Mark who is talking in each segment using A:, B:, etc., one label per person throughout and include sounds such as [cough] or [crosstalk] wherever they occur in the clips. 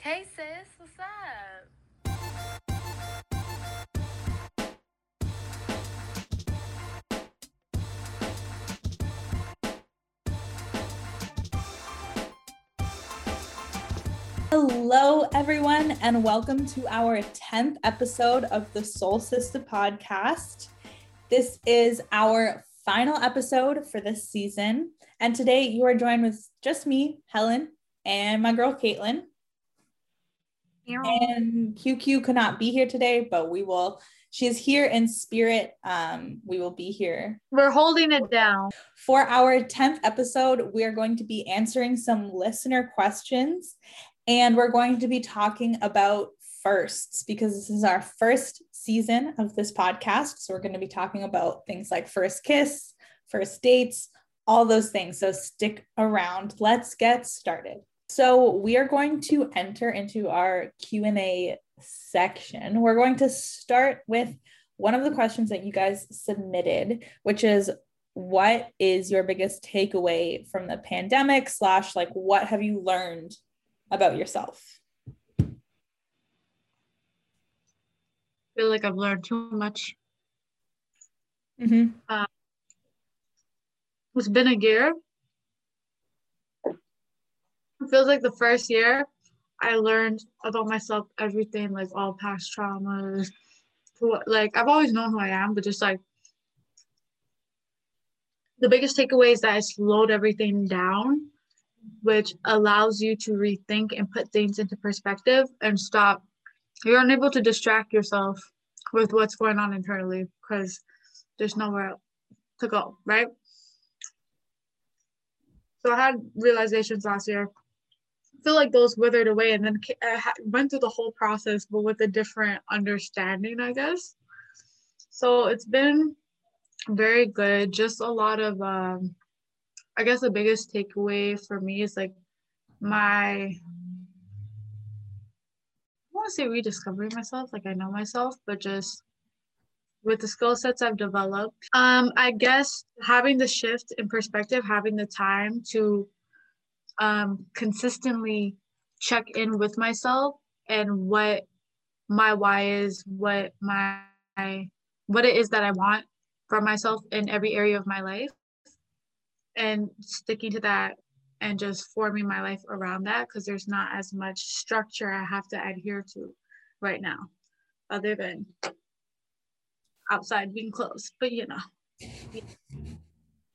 A: Hey sis, what's up?
B: Hello, everyone, and welcome to our 10th episode of the Soul Sister podcast. This is our final episode for this season. And today you are joined with just me, Helen, and my girl, Katelyn. And QQ could not be here today, but we will, she is here in spirit. Um, we will be here
C: We're holding it down.
B: for our 10th episode, we are going to be answering some listener questions and we're going to be talking about firsts because this is our first season of this podcast. So we're going to be talking about things like first kiss, first dates, all those things. So stick around. Let's get started. So we are going to enter into our Q&A section. We're going to start with one of the questions that you guys submitted, which is what is your biggest takeaway from the pandemic slash like what have you learned about yourself
C: feel like I've learned too much.
B: mm-hmm.
C: It's been a year. It feels like the first year I learned about myself everything, like all past traumas. Like I've always known who I am, but just like the biggest takeaway is that I slowed everything down, which allows you to rethink and put things into perspective and stop. You're unable to distract yourself with what's going on internally because there's nowhere to go, right? So I had realizations last year. Feel like those withered away and then I went through the whole process, but with a different understanding, I guess. So it's been very good. Just a lot of, um, I guess the biggest takeaway for me is like my, I want to say rediscovering myself, like I know myself, but just with the skill sets I've developed. Um, I guess having the shift in perspective, having the time to um, consistently check in with myself and what my why is, what my what it is that I want for myself in every area of my life, and sticking to that and just forming my life around that because there's not as much structure I have to adhere to right now, other than outside being closed. But you know,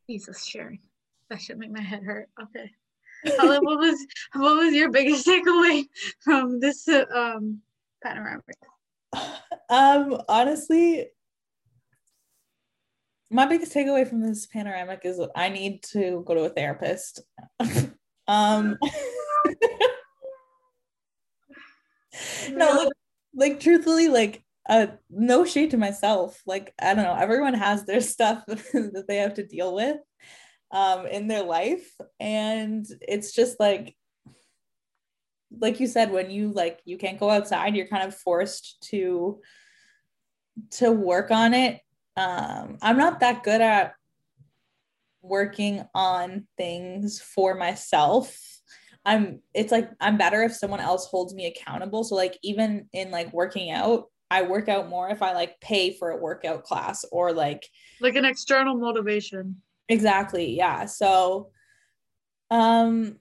C: Jesus, Sharon, that should make my head hurt. Okay. Helen, what [laughs] was what was your biggest [laughs] takeaway from this uh, um panoramic?
B: um honestly my biggest takeaway from this panoramic is that i need to go to a therapist. [laughs] Um no like, like truthfully like uh no shade to myself. Like i don't know everyone has their stuff that they have to deal with um in their life. And it's just like like you said when you like you can't go outside you're kind of forced to to work on it. Um i'm not that good at working on things for myself. I'm it's like i'm better if someone else holds me accountable. So like even in like working out i work out more if i like pay for a workout class or like
C: Like an external motivation.
B: Exactly yeah so um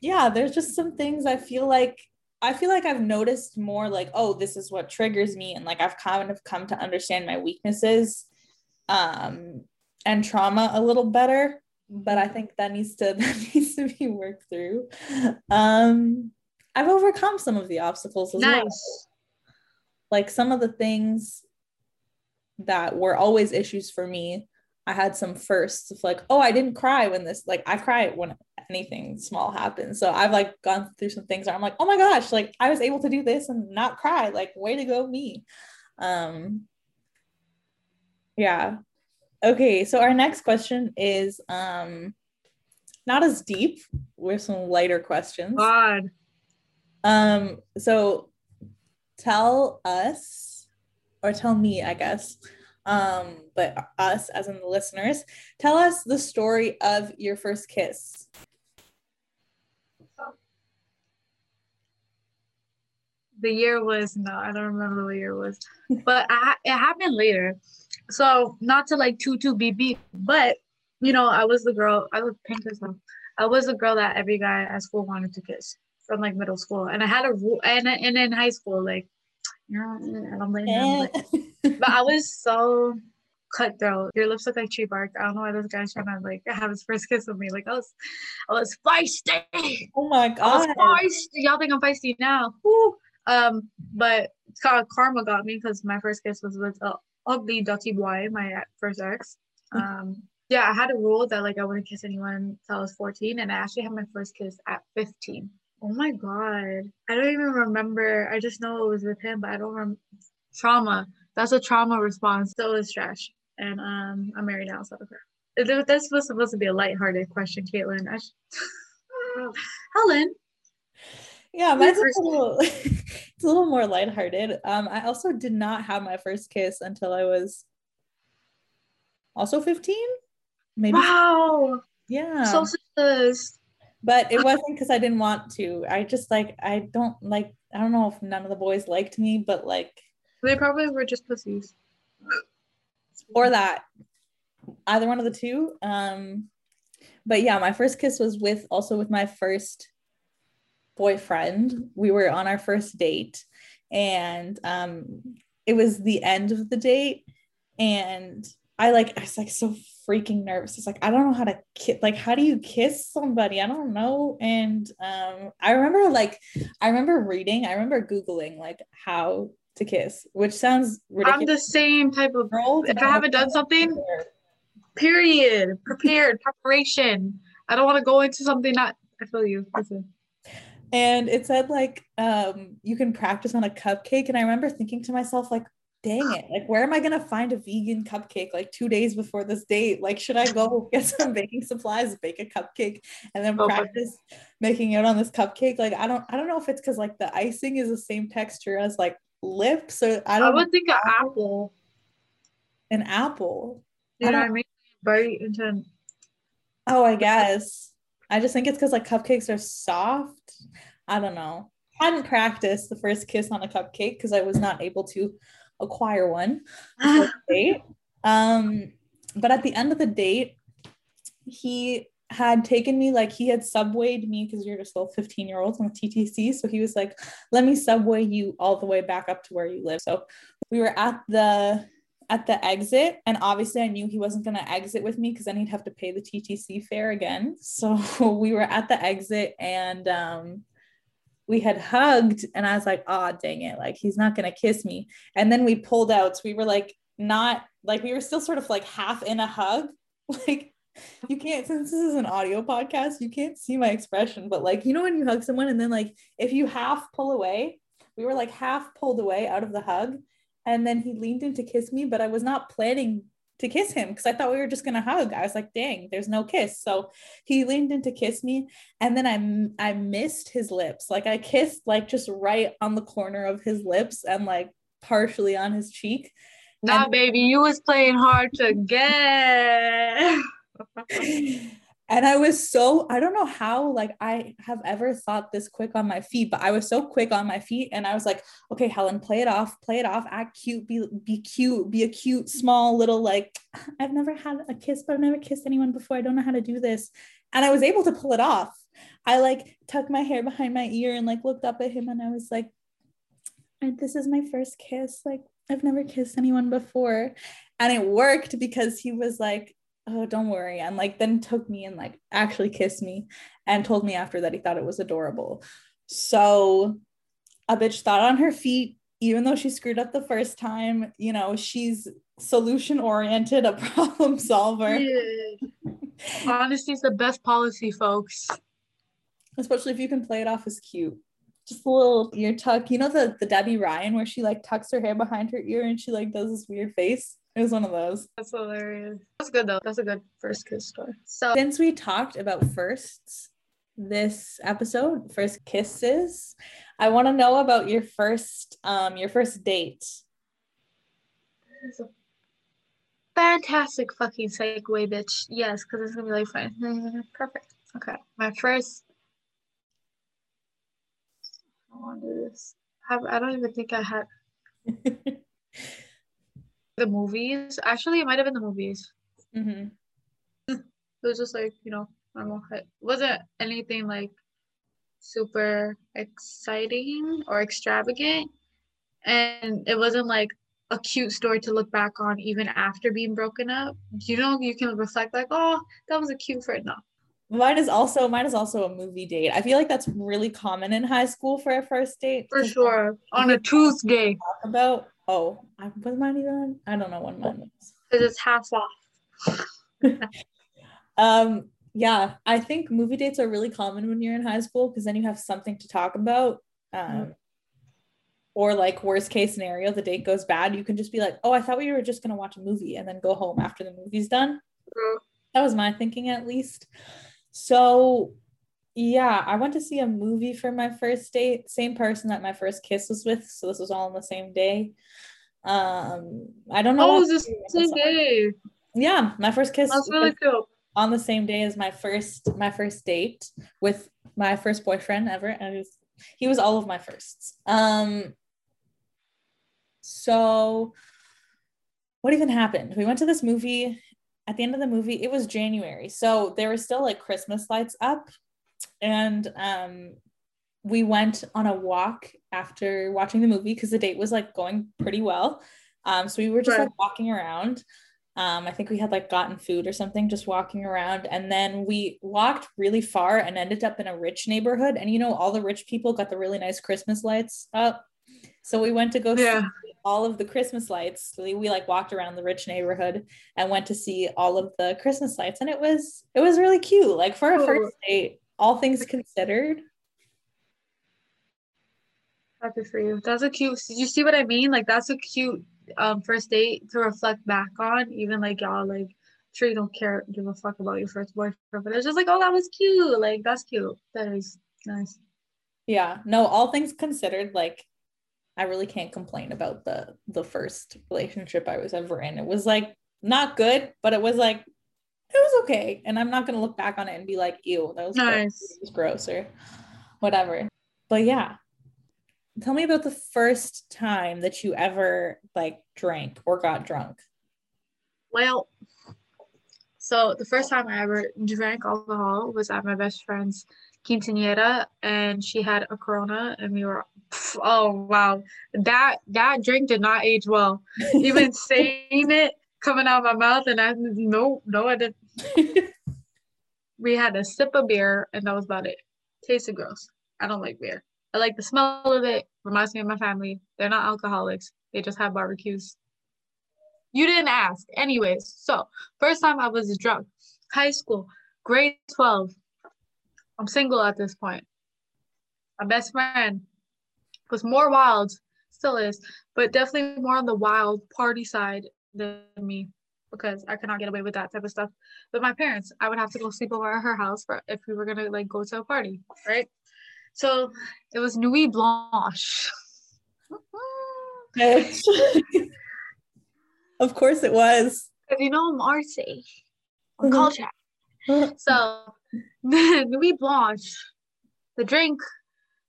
B: yeah there's just some things i feel like i feel like i've noticed more like oh this is what triggers me and like i've kind of come to understand my weaknesses um and trauma a little better but i think that needs to [laughs] that needs to be worked through um i've overcome some of the obstacles as well
C: Nice.
B: like some of the things that were always issues for me i had some firsts of like oh i didn't cry when this like i cry when anything small happens. So i've like gone through some things where i'm like oh my gosh like i was able to do this and not cry like way to go me. Um yeah. Okay so our next question is um not as deep with some lighter questions.
C: God.
B: um, so tell us, or tell me, I guess, um, but us, as in the listeners, tell us the story of your first kiss.
C: The year was no, I don't remember what year it was, but I, it happened later. So not to like two two BB, but you know I was the girl. I was pink as well. I was the girl that every guy at school wanted to kiss from like middle school, and I had a rule, and and in high school like, you know, I don't blame them but, I was so cutthroat. Your lips look like tree bark. I don't know why this guy's trying to like have his first kiss with me. Like I was, I was feisty.
B: oh my
C: I
B: god.
C: was feisty. Y'all think I'm feisty now? Woo. Um, but karma got me because my first kiss was with a ugly ducky boy, my first ex. Um, yeah, I had a rule that like I wouldn't kiss anyone until I was 14, and I actually had my first kiss at 15. Oh my god, I don't even remember. I just know it was with him, but I don't remember. Trauma. That's a trauma response. So is was trash, and um, I'm married now, so her. This was supposed to be a lighthearted question, Katelyn. I sh- [laughs] Helen.
B: Yeah, mine's a little, [laughs] it's a little more lighthearted. Um, I also did not have my first kiss until I was also 15, maybe.
C: Wow.
B: Yeah.
C: So sisters.
B: but it wasn't because I didn't want to. I just like I don't like I don't know if none of the boys liked me, but like
C: They probably were just pussies.
B: or that either one of the two. Um, but yeah, my first kiss was with also with my first boyfriend. We were on our first date, and um, it was the end of the date, and I like I was like so freaking nervous. It's like I don't know how to kiss. Like how do you kiss somebody? I don't know. And um, I remember like I remember reading. I remember googling like how to kiss, which sounds ridiculous.
C: I'm the same type of
B: girl.
C: if I haven't done something, period. Prepared, preparation. I don't want to go into something not I feel you. Listen.
B: and it said like um you can practice on a cupcake and i remember thinking to myself like dang it like where am i going to find a vegan cupcake like two days before this date like should i go [laughs] get some baking supplies bake a cupcake and then
C: Oh,
B: practice making it on this cupcake like i don't i don't know if it's because like the icing is the same texture as like lips or i don't I
C: would think an apple.
B: an apple
C: You
B: I
C: know what I mean? Bite into
B: Oh, I guess. I just think it's because like cupcakes are soft. I don't know. I hadn't practiced the first kiss on a cupcake because I was not able to acquire one [laughs] date. Um, but at the end of the date, he had taken me like he had subwayed me because you're just little 15 year olds on the TTC. So he was like, let me subway you all the way back up to where you live. So we were at the at the exit and obviously i knew he wasn't going to exit with me because then he'd have to pay the ttc fare again. [laughs] So we were at the exit and um we had hugged and i was like oh dang it. Like he's not going to kiss me. And then we pulled out. So we were like not like we were still sort of like half in a hug. [laughs] Like you can't since this is an audio podcast you can't see my expression but like you know when you hug someone and then like if you half pull away we were like half pulled away out of the hug and then he leaned in to kiss me, but I was not planning to kiss him because I thought we were just gonna hug. I was like, dang, there's no kiss. So he leaned in to kiss me, and then I I missed his lips. Like I kissed like just right on the corner of his lips and like partially on his cheek.
C: Nah,
B: And-
C: baby, you was playing hard to get. [laughs]
B: and I was so I don't know how like I have ever thought this quick on my feet, but I was so quick on my feet and I was like, okay, Helen, play it off, play it off, act cute, be be cute, be a cute small little like [sighs] I've never had a kiss, but I've never kissed anyone before. I don't know how to do this. And I was able to pull it off. I like tucked my hair behind my ear and like looked up at him and I was like, "And this is my first kiss. Like I've never kissed anyone before. And it worked because he was like, oh, don't worry. And like then took me and like actually kissed me and told me after that he thought it was adorable. So a bitch thought on her feet, even though she screwed up the first time, you know, she's solution oriented, a [laughs] problem solver,
C: Honesty is the best policy, folks.
B: especially if you can play it off as cute. Just a little ear tuck. You know the the Debby Ryan where she like tucks her hair behind her ear and she like does this weird face. It was one of those.
C: That's hilarious. That's good though. That's a good first kiss story. So
B: Since we talked about firsts this episode, first kisses, I want to know about your first um your first date.
C: a fantastic fucking segue, bitch. Yes, because it's gonna be like fun. [laughs] Perfect. Okay. My first I want to do this. I don't even think I had [laughs] the movies. Actually, it might have been the movies.
B: hmm
C: It was just like you know normal. It wasn't anything like super exciting or extravagant, and it wasn't like a cute story to look back on even after being broken up. You know, you can reflect like, oh, that was a cute friend. No,
B: Mine is also mine is also a movie date. I feel like that's really common in high school for a first date.
C: for sure on a Tuesday
B: Talk about oh, I was mine even? I don't know when mine was.
C: because it's half off. [laughs]
B: Um, yeah, I think movie dates are really common when you're in high school because then you have something to talk about. Um, or like worst case scenario, the date goes bad, you can just be like, "Oh, I thought we were just gonna watch a movie and then go home after the movie's done." That was my thinking, at least. So, yeah, I went to see a movie for my first date. Same person that my first kiss was with, so this was all on the same day. Um, I don't know.
C: Oh, it's the same day.
B: Yeah, my first kiss
C: That's really
B: was
C: cool.
B: on the same day as my first my first date with my first boyfriend ever, and was, he was all of my firsts. Um, so what even happened? We went to this movie. At the end of the movie, it was January, so there were still like Christmas lights up, and um, we went on a walk after watching the movie because the date was like going pretty well. Um, so we were just
C: Right.
B: like walking around. Um, I think we had like gotten food or something, just walking around, and then we walked really far and ended up in a rich neighborhood. And you know, all the rich people got the really nice Christmas lights up. So we went to go
C: Yeah.
B: see all of the Christmas lights. We, we like walked around the rich neighborhood and went to see all of the Christmas lights, and it was it was really cute. Like for a first date, all things considered.
C: Happy for you. That's a cute. Did you see what I mean? Like that's a cute um first date to reflect back on. Even like y'all like sure you don't care give a fuck about your first boyfriend, but it's just like oh that was cute. Like that's cute. That is nice.
B: Yeah, no, all things considered, like I really can't complain about the the first relationship I was ever in. It was like not good, but it was like was okay. And I'm not gonna look back on it and be like, ew, that was gross,
C: Nice.
B: it was gross or whatever. But yeah. Tell me about the first time that you ever like drank or got drunk.
C: Well, so the first time I ever drank alcohol was at my best friend's quinceañera, and she had a Corona, and we were, [laughs] oh wow, that that drink did not age well. [laughs] Even saying it coming out of my mouth, and I no no I didn't. [laughs] We had a sip of beer, and that was about it. Tasted gross. I don't like beer. I like the smell of it. Reminds me of my family. They're not alcoholics. They just have barbecues. You didn't ask. Anyways, so first time I was drunk, high school, grade 12. I'm single at this point. My best friend was more wild, still is, but definitely more on the wild party side than me because I could not get away with that type of stuff. But my parents, I would have to go sleep over at her house for if we were gonna like go to a party, right? So it was Nuit Blanche. [laughs]
B: of course it was.
C: If you know Marcy on call chat. So [laughs] Nuit Blanche, the drink,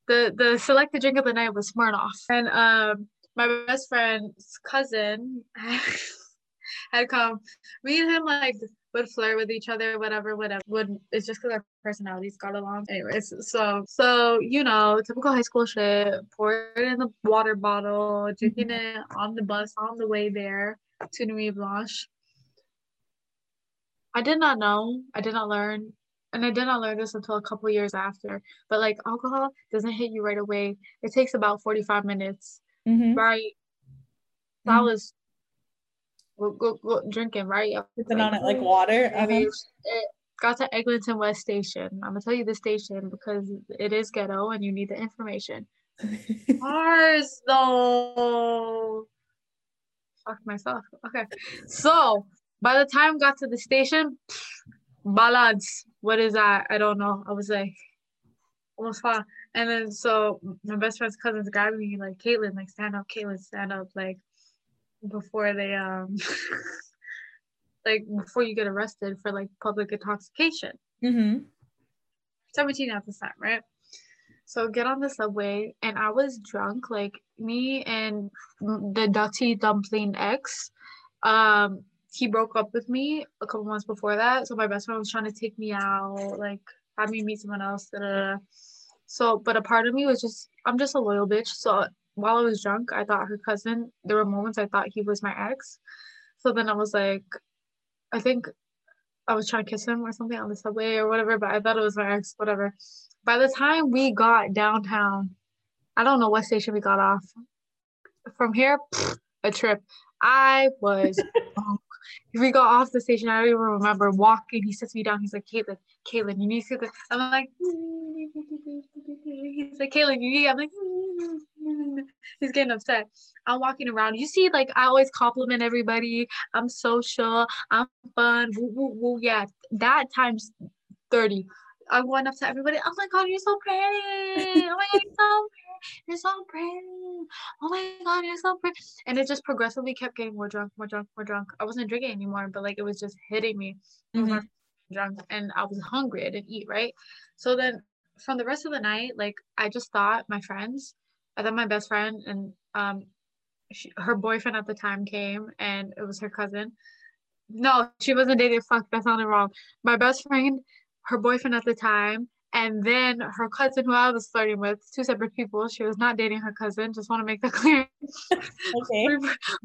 C: the the selected drink of the night was Smirnoff. And um my best friend's cousin [laughs] had come. Me and him like would flirt with each other, whatever, whatever. Would it's just because our personalities got along. Anyways, so so you know, typical high school shit. Pour it in the water bottle, drinking it on the bus on the way there to Nuit Blanche. I did not know. I did not learn. And I did not learn this until a couple years after. But like alcohol doesn't hit you right away. It takes about 45 minutes,
B: Mhm.
C: right? I
B: Mhm.
C: was go, go, go, drinking, right?
B: Sipping on it like water. uh-huh.
C: It got to Eglinton West Station. I'm gonna tell you the station because it is ghetto and you need the information. [laughs] Cars though. Fuck myself. Okay. So by the time got to the station, ballads. What is that? I don't know. I was like almost fine. And then so my best friend's cousins grabbed me like Katelyn, like stand up, Katelyn, stand up, like before they um [laughs] like before you get arrested for like public intoxication.
B: hmm
C: 17 at this time, right? So get on the subway, and I was drunk. Like me and the Dutty Dumpling ex, um, he broke up with me a couple months before that. So my best friend was trying to take me out, like have me meet someone else. Da, da, da. So, but a part of me was just, I'm just a loyal bitch. So while I was drunk, I thought her cousin. There were moments I thought he was my ex. So then I was like, I think I was trying to kiss him or something on the subway or whatever, but I thought it was my ex, whatever. By the time we got downtown, I don't know what station we got off. From here, a trip. I was [laughs] we got off the station. I don't even remember walking. He sits me down. He's like, Katelyn, Katelyn, you need to. I'm like, [laughs] he's like, Katelyn, you need. I'm like, [laughs] [laughs] he's getting upset. I'm walking around. You see, like I always compliment everybody. I'm social. I'm fun. Woo, woo, woo. Yeah, that times thirty. I'm going up to everybody. Oh my god, you're so pretty. Oh my god, you're so pretty. You're so pretty. Oh my god, you're so pretty. And it just progressively kept getting more drunk, more drunk, more drunk. I wasn't drinking anymore, but like it was just hitting me. Mm-hmm. drunk and I was hungry. I didn't eat, right? So then from the rest of the night, like I just thought my friends, I thought my best friend and um she, her boyfriend at the time came and it was her cousin. No, she wasn't dating. Fuck, that sounded wrong. My best friend her boyfriend at the time, and then her cousin who I was flirting with, two separate people. She was not dating her cousin. Just want to make that [laughs] clear. okay. we,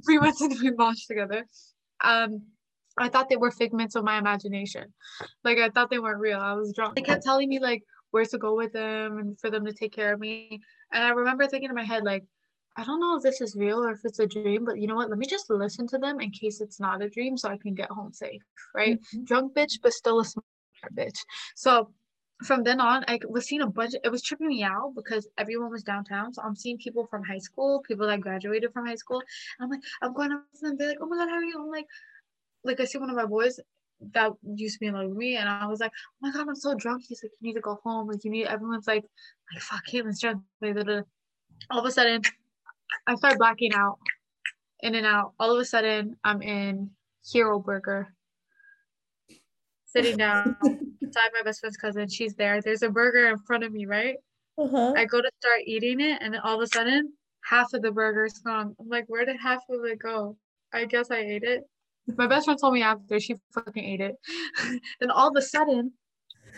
C: we went to the launch together. Um, I thought they were figments of my imagination. Like I thought they weren't real. I was drunk. They kept telling me like where to go with them and for them to take care of me. And I remember thinking in my head like, I don't know if this is real or if it's a dream, but you know what? Let me just listen to them in case it's not a dream so I can get home safe, right? Mm-hmm. Drunk bitch, but still a smart bitch. So from then on, I was seeing a bunch. It was tripping me out because everyone was downtown. So I'm seeing people from high school, people that graduated from high school. And I'm like, I'm going up to them. They're like, oh my god, how are you? I'm like, like I see one of my boys that used to be in love with me, and I was like, oh my god, I'm so drunk. He's like, you need to go home. Like you need. Everyone's like, like fuck, Katelyn's drunk. All of a sudden, I start blacking out, in and out. All of a sudden, I'm in Hero Burger sitting down [laughs] beside my best friend's cousin. She's there. There's a burger in front of me, right? Uh-huh. I go to start eating it, and then all of a sudden, half of the burger's gone. I'm like, where did half of it go? I guess I ate it. My best friend told me after she fucking ate it. [laughs] then all of a sudden,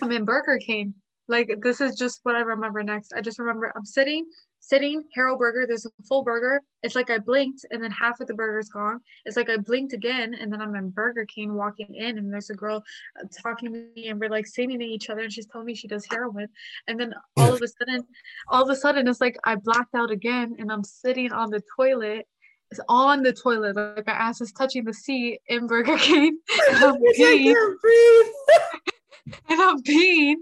C: I'm in Burger King. Like this is just what I remember next. I just remember I'm sitting sitting, Hero Burger, there's a full burger. It's like I blinked and then half of the burger's gone. It's like I blinked again and then I'm in Burger King walking in and there's a girl uh, talking to me and we're like singing to each other and she's telling me she does heroin. And then all of a sudden, all of a sudden it's like I blacked out again and I'm sitting on the toilet. It's on the toilet, like my ass is touching the seat in Burger King. [laughs] And I'm [laughs] and I'm peeing.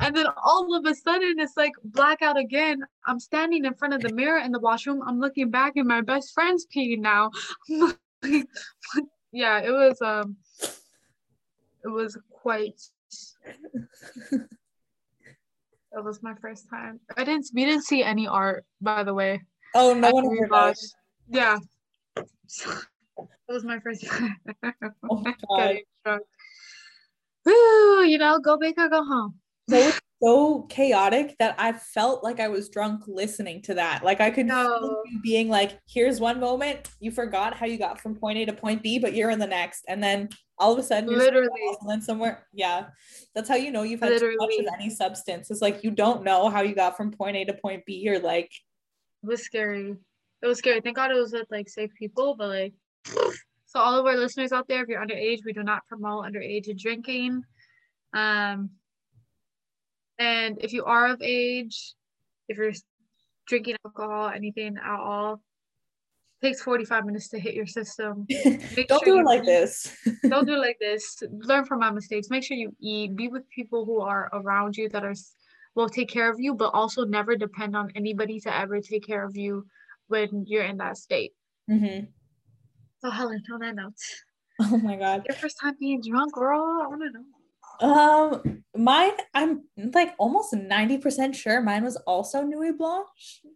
C: And then all of a sudden it's like blackout again. I'm standing in front of the mirror in the washroom. I'm looking back and my best friend's peeing now. [laughs] yeah, it was um it was quite it was my first time. I didn't we didn't see any art by the way.
B: Oh no one ever
C: Yeah. [laughs] That was my first time. [laughs] Oh, God woo, you know, go big or go home.
B: So so chaotic that I felt like I was drunk listening to that. Like I could no. being like, here's one moment you forgot how you got from point A to point B, but you're in the next. And then all of a sudden you're literally then somewhere. Yeah. That's how you know you've had literally. too much of any substance. It's like you don't know how you got from point A to point B. You're like
C: it was scary. It was scary. Thank God it was with like safe people, but like so all of our listeners out there, if you're underage, we do not promote underage drinking. Um, and if you are of age, if you're drinking alcohol, anything at all, takes 45 minutes to hit your system. [laughs]
B: don't sure do it like eat. this. [laughs]
C: don't do it [laughs] like this. Learn from my mistakes. Make sure you eat. Be with people who are around you that are will take care of you, but also never depend on anybody to ever take care of you when you're in that state. Mm-hmm. So Helen, on that note.
B: Oh my god.
C: Your first time being drunk, girl. I wanna know.
B: Um, mine, I'm like almost 90% sure mine was also Nuit Blanche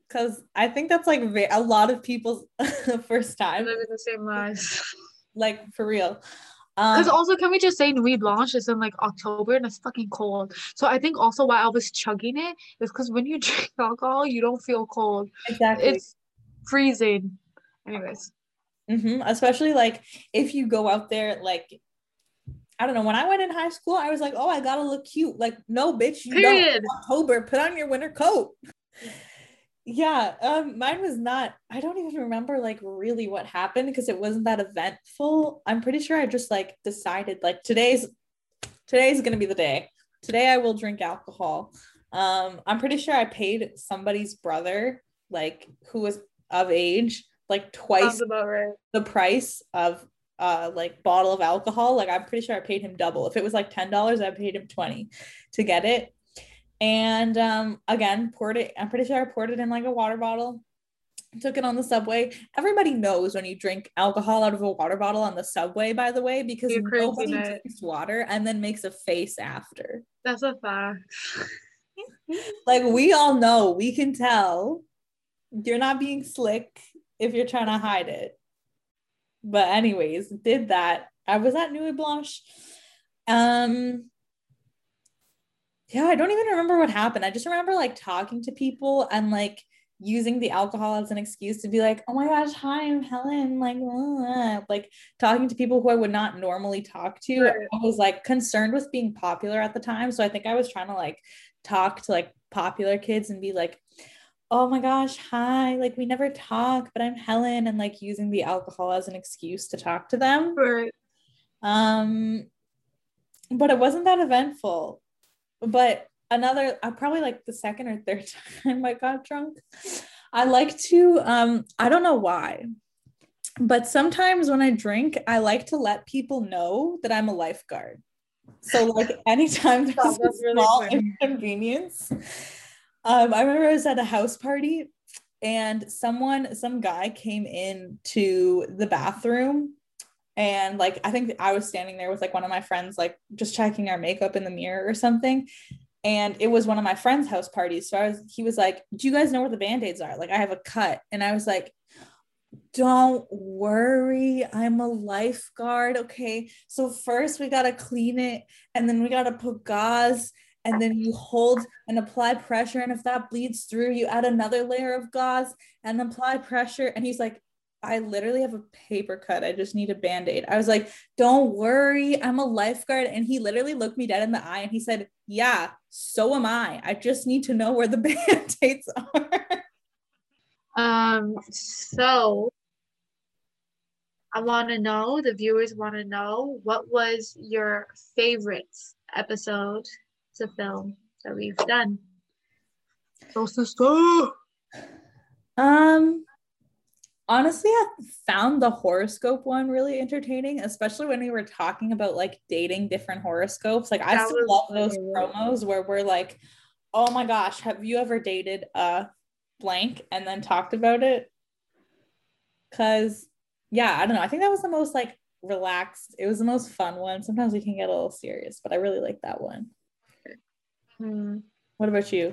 B: because I think that's like a lot of people's [laughs] first time.
C: Living the same lives. [laughs]
B: Like for real.
C: Because
B: Um,
C: also, can we just say Nuit Blanche is in like October and it's fucking cold. So I think also why I was chugging it is because when you [laughs] drink alcohol, you don't feel cold.
B: exactly.
C: It's freezing. Anyways,
B: hmm Especially like if you go out there, like I don't know. When I went in high school, I was like, "Oh, I gotta look cute." Like, no, bitch, you don't. October, put on your winter coat. Yeah, um, mine was not. I don't even remember like really what happened because it wasn't that eventful. I'm pretty sure I just like decided like today's today's gonna be the day. Today I will drink alcohol. Um, I'm pretty sure I paid somebody's brother like who was of age like twice
C: right.
B: the price of uh like bottle of alcohol. Like i'm pretty sure i paid him double. If it was like $10 i paid him 20 to get it. And um again poured it i'm pretty sure i poured it in like a water bottle took it on the subway. Everybody knows when you drink alcohol out of a water bottle on the subway by the way because
C: You're
B: nobody drinks water and then makes a face after.
C: That's a fact. [laughs]
B: like we all know we can tell you're not being slick if you're trying to hide it. But anyways did that. I was at nuit blanche. Um yeah i don't even remember what happened. I just remember like talking to people and like using the alcohol as an excuse to be like oh my gosh hi i'm helen like uh, like talking to people who i would not normally talk to.
C: Right.
B: i was like concerned with being popular at the time. So i think i was trying to like talk to like popular kids and be like oh my gosh hi like we never talk but i'm helen and like using the alcohol as an excuse to talk to them
C: Right.
B: um but it wasn't that eventful but another uh, probably like the second or third [laughs] time i got drunk i like to um i don't know why but sometimes when i drink i like to let people know that i'm a lifeguard so like anytime [laughs] there's a
C: really
B: small
C: funny.
B: inconvenience um i remember i was at a house party and someone some guy came in to the bathroom and like i think i was standing there with like one of my friends like just checking our makeup in the mirror or something. And it was one of my friends house parties. So i was he was like do you guys know where the band-aids are? Like i have a cut. And i was like don't worry. I'm a lifeguard okay? So first we got to clean it and then we got to put gauze and then you hold and apply pressure and if that bleeds through you add another layer of gauze and apply pressure and he's like I literally have a paper cut. I just need a band aid. I was like, don't worry, I'm a lifeguard. And he literally looked me dead in the eye and he said, Yeah, so am I. I just need to know where the [laughs] band aids are.
C: Um, so I want to know, the viewers want to know, what was your favorite episode to film that we've done? So, sister.
B: Um, honestly, I found the horoscope one really entertaining, especially when we were talking about like dating different horoscopes. Like, I still love those
C: really-
B: promos where we're like, oh my gosh, have you ever dated a blank and then talked about it? Because, yeah, I don't know. I think that was the most like relaxed, it was the most fun one. Sometimes we can get a little serious, but I really like that one.
C: Hmm.
B: What about you?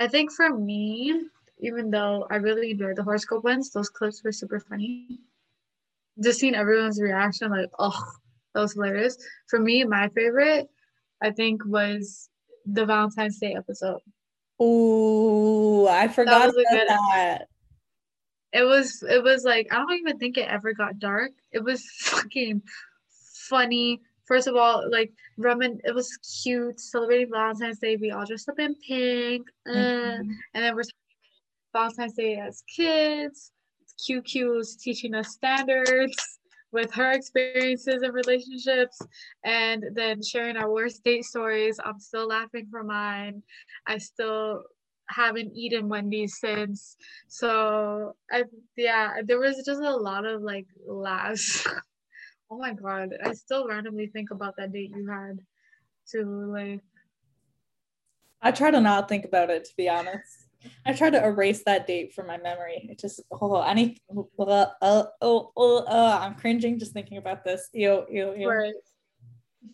C: I think for me, even though I really enjoyed the horoscope ones, those clips were super funny. Just seeing everyone's reaction, like, oh, that was hilarious. For me, my favorite, I think, was the Valentine's Day episode.
B: Oh, I forgot
C: was
B: about that.
C: It was, it was like, I don't even think it ever got dark. It was [laughs] fucking funny. First of all, like, Roman, it was cute, celebrating Valentine's Day. We all dressed up in pink. uh,
B: Mhm.
C: And then we're Valentine's Day as kids. QQ's teaching us standards with her experiences in relationships and then sharing our worst date stories. I'm still laughing for mine. I still haven't eaten Wendy's since. So I yeah, there was just a lot of like laughs. [laughs] oh my god. I still randomly think about that date you had to like
B: I try to not think about it, to be honest. I try to erase that date from my memory. It just, oh, any, uh, uh, oh, oh, uh, I'm cringing just thinking about this. Ew, ew, ew.
C: right.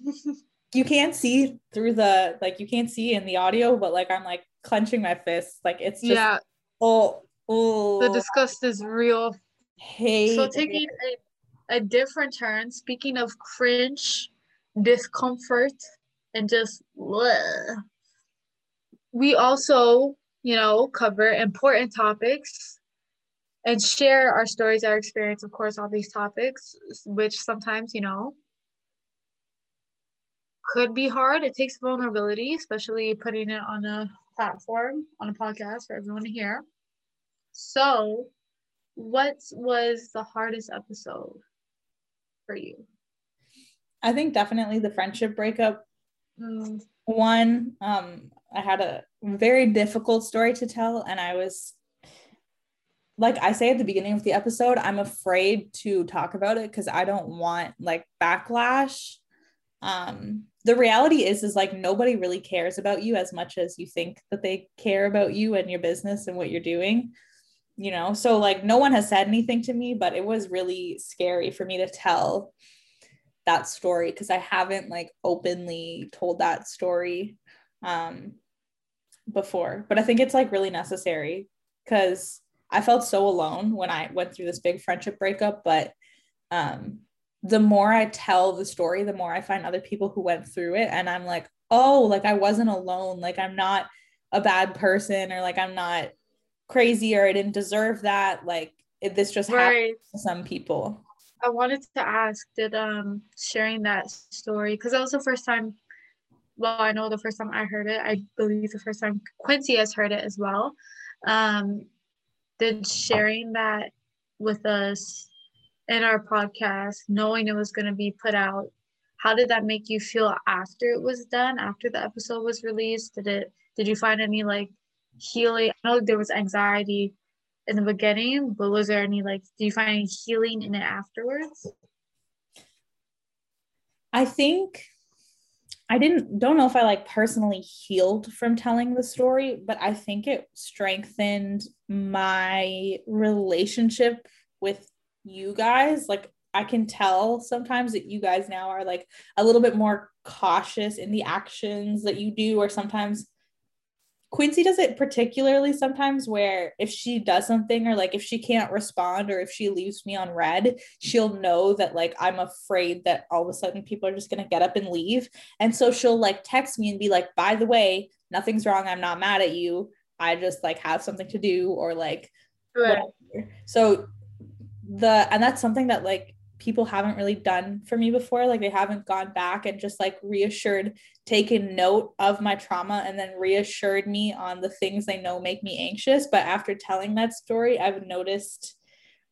C: [laughs]
B: You can't see through the, like, you can't see in the audio, but like, I'm like clenching my fists. Like, it's just,
C: yeah,
B: oh, oh,
C: the disgust is real.
B: hate.
C: So taking
B: it.
C: a a different turn. Speaking of cringe, discomfort, and just bleh, we also, you know, cover important topics and share our stories, our experience, of course, all these topics, which sometimes, you know, could be hard. It takes vulnerability, especially putting it on a platform, on a podcast for everyone to hear. So, what was the hardest episode for you?
B: I think definitely the friendship breakup
C: Mm,
B: one. Um, I had a very difficult story to tell, and I was like I say at the beginning of the episode, I'm afraid to talk about it because I don't want like backlash. Um, the reality is is like nobody really cares about you as much as you think that they care about you and your business and what you're doing you know so like no one has said anything to me but it was really scary for me to tell that story because i haven't like openly told that story um before but i think it's like really necessary because i felt so alone when i went through this big friendship breakup but um the more I tell the story, the more I find other people who went through it. And I'm like, oh, like I wasn't alone. Like I'm not a bad person or like I'm not crazy or I didn't deserve that. Like it, this just
C: right.
B: happened to some people.
C: I wanted to ask, did um sharing that story, because that was the first time, well, I know the first time I heard it, I believe the first time Quincy has heard it as well. Um, did sharing that with us in our podcast, knowing it was going to be put out, how did that make you feel after it was done, after the episode was released? Did it, did you find any like healing? I know there was anxiety in the beginning, but was there any like, do you find any healing in it afterwards?
B: I think I didn't don't know if I like personally healed from telling the story, but I think it strengthened my relationship with you guys like i can tell sometimes that you guys now are like a little bit more cautious in the actions that you do or sometimes quincy does it particularly sometimes where if she does something or like if she can't respond or if she leaves me on read, she'll know that like i'm afraid that all of a sudden people are just going to get up and leave. And so she'll like text me and be like by the way nothing's wrong. I'm not mad at you. I just like have something to do or like
C: Right.
B: so the and that's something that like people haven't really done for me before like they haven't gone back and just like reassured taken note of my trauma and then reassured me on the things they know make me anxious but after telling that story i've noticed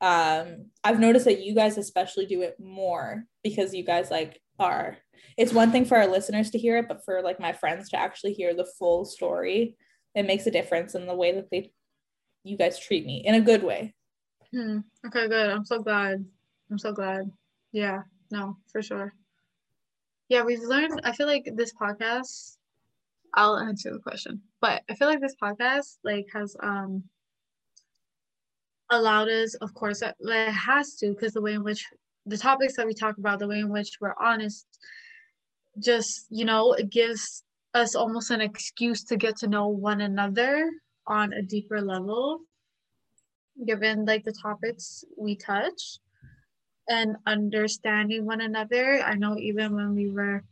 B: um i've noticed that you guys especially do it more because you guys like are it's one thing for our listeners to hear it but for like my friends to actually hear the full story it makes a difference in the way that they you guys treat me in a good way
C: Hmm. Okay, good. I'm so glad. I'm so glad. Yeah, no, for sure. Yeah, we've learned, I feel like this podcast, I'll answer the question, but I feel like this podcast like has um allowed us, of course, it has to, because the way in which the topics that we talk about, the way in which we're honest, just, you know, it gives us almost an excuse to get to know one another on a deeper level given like the topics we touch and understanding one another. I know even when we were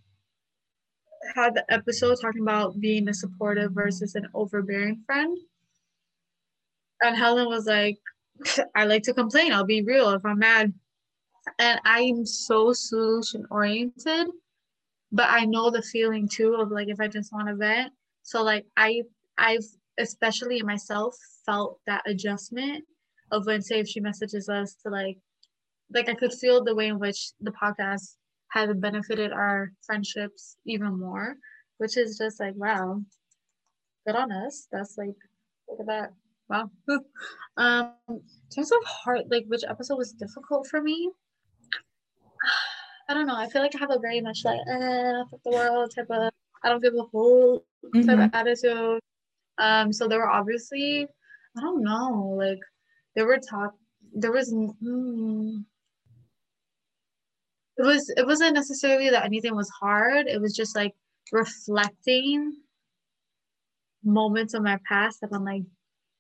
C: had the episode talking about being a supportive versus an overbearing friend. And Helen was like, I like to complain. I'll be real if I'm mad. And I'm so solution oriented, but I know the feeling too of like if I just want to vent. So like I I've especially myself felt that adjustment of when say if she messages us to like like I could feel the way in which the podcast has benefited our friendships even more, which is just like wow, good on us. That's like look at that. Wow. [laughs] um in terms of heart like which episode was difficult for me. [sighs] I don't know. I feel like I have a very much like eh, fuck the world type of I don't give a whole type
B: Mhm.
C: of attitude. Um, so there were obviously, I don't know, like there were talk, there was, mm, it was, it wasn't necessarily that anything was hard. It was just like reflecting moments of my past that I'm like,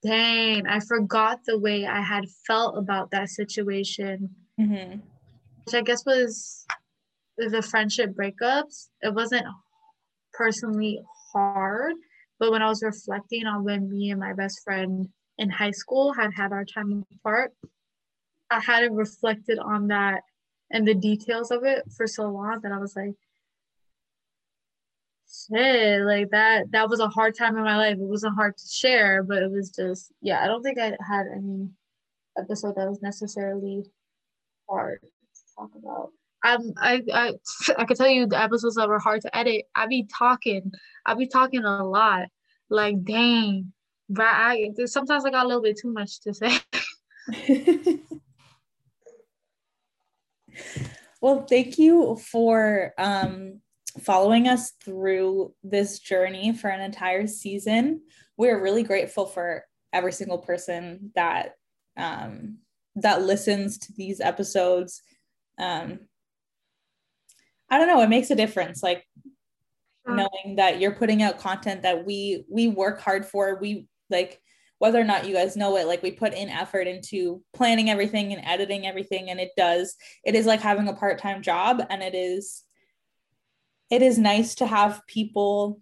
C: dang, I forgot the way I had felt about that situation
B: Mhm.
C: I guess was the friendship breakups. It wasn't personally hard, but when I was reflecting on when me and my best friend in high school had had our time apart, I hadn't reflected on that and the details of it for so long that I was like, shit, like that that was a hard time in my life. It wasn't hard to share, but it was just yeah, I don't think I had any episode that was necessarily hard to talk about. Um, I I I could tell you the episodes that were hard to edit. I be talking, I be talking a lot. Like dang, but I sometimes I got a little bit too much to say. [laughs] [laughs]
B: well, thank you for um following us through this journey for an entire season. We're really grateful for every single person that um, that listens to these episodes. Um, I don't know, it makes a difference. Like knowing that you're putting out content that we we work hard for. We like whether or not you guys know it like we put in effort into planning everything and editing everything and it does it is like having a part-time job and it is it is nice to have people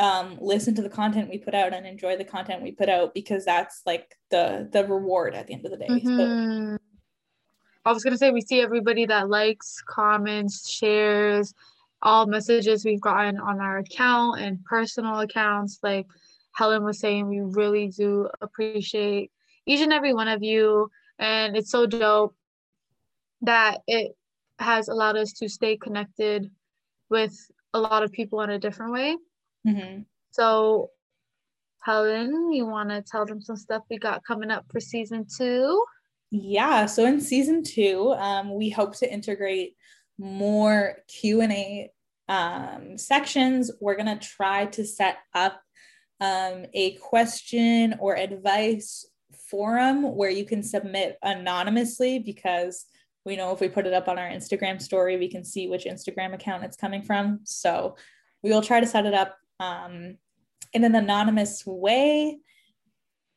B: um, listen to the content we put out and enjoy the content we put out because that's like the the reward at the end of the day. Mm-hmm.
C: So, I was gonna say we see everybody that likes, comments, shares, all messages we've gotten on our account and personal accounts. Like Helen was saying, we really do appreciate each and every one of you, and it's so dope that it has allowed us to stay connected with a lot of people in a different way. Mm-hmm. So, Helen, you want to tell them some stuff we got coming up for season two?
B: Yeah. So in season two, um, we hope to integrate more Q and A um, sections. We're gonna try to set up um, a question or advice forum where you can submit anonymously because we know if we put it up on our Instagram story, we can see which Instagram account it's coming from. So we will try to set it up um, in an anonymous way.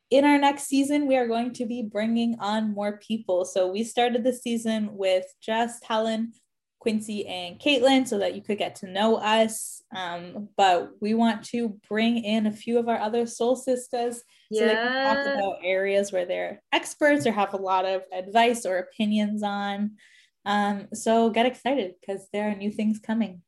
B: In our next season, we are going to be bringing on more people. So we started the season with just Helen, Quincy, and Katelyn so that you could get to know us. Um, but we want to bring in a few of our other soul sisters yeah. so they can talk about areas where they're experts or have a lot of advice or opinions on. Um, so get excited because there are new things coming.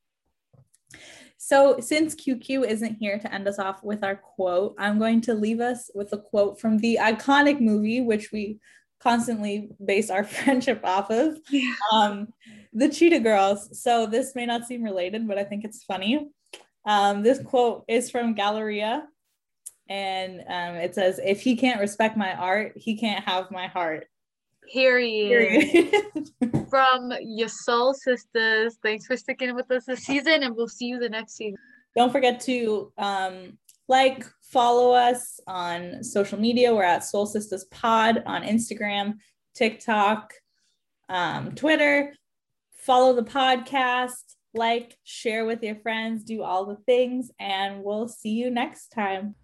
B: So, since QQ isn't here to end us off with our quote, I'm going to leave us with a quote from the iconic movie, which we constantly base our [laughs] friendship off of yeah. um, the Cheetah Girls. So, this may not seem related, but I think it's funny. Um, this quote is from Galleria, and um, it says, If he can't respect my art, he can't have my heart.
C: Period. Period. [laughs] From your soul sisters. Thanks for sticking with us this season, and we'll see you the next season.
B: Don't forget to um, like, follow us on social media. We're at Soul Sisters Pod on Instagram, TikTok, um, Twitter. Follow the podcast, like, share with your friends, do all the things, and we'll see you next time.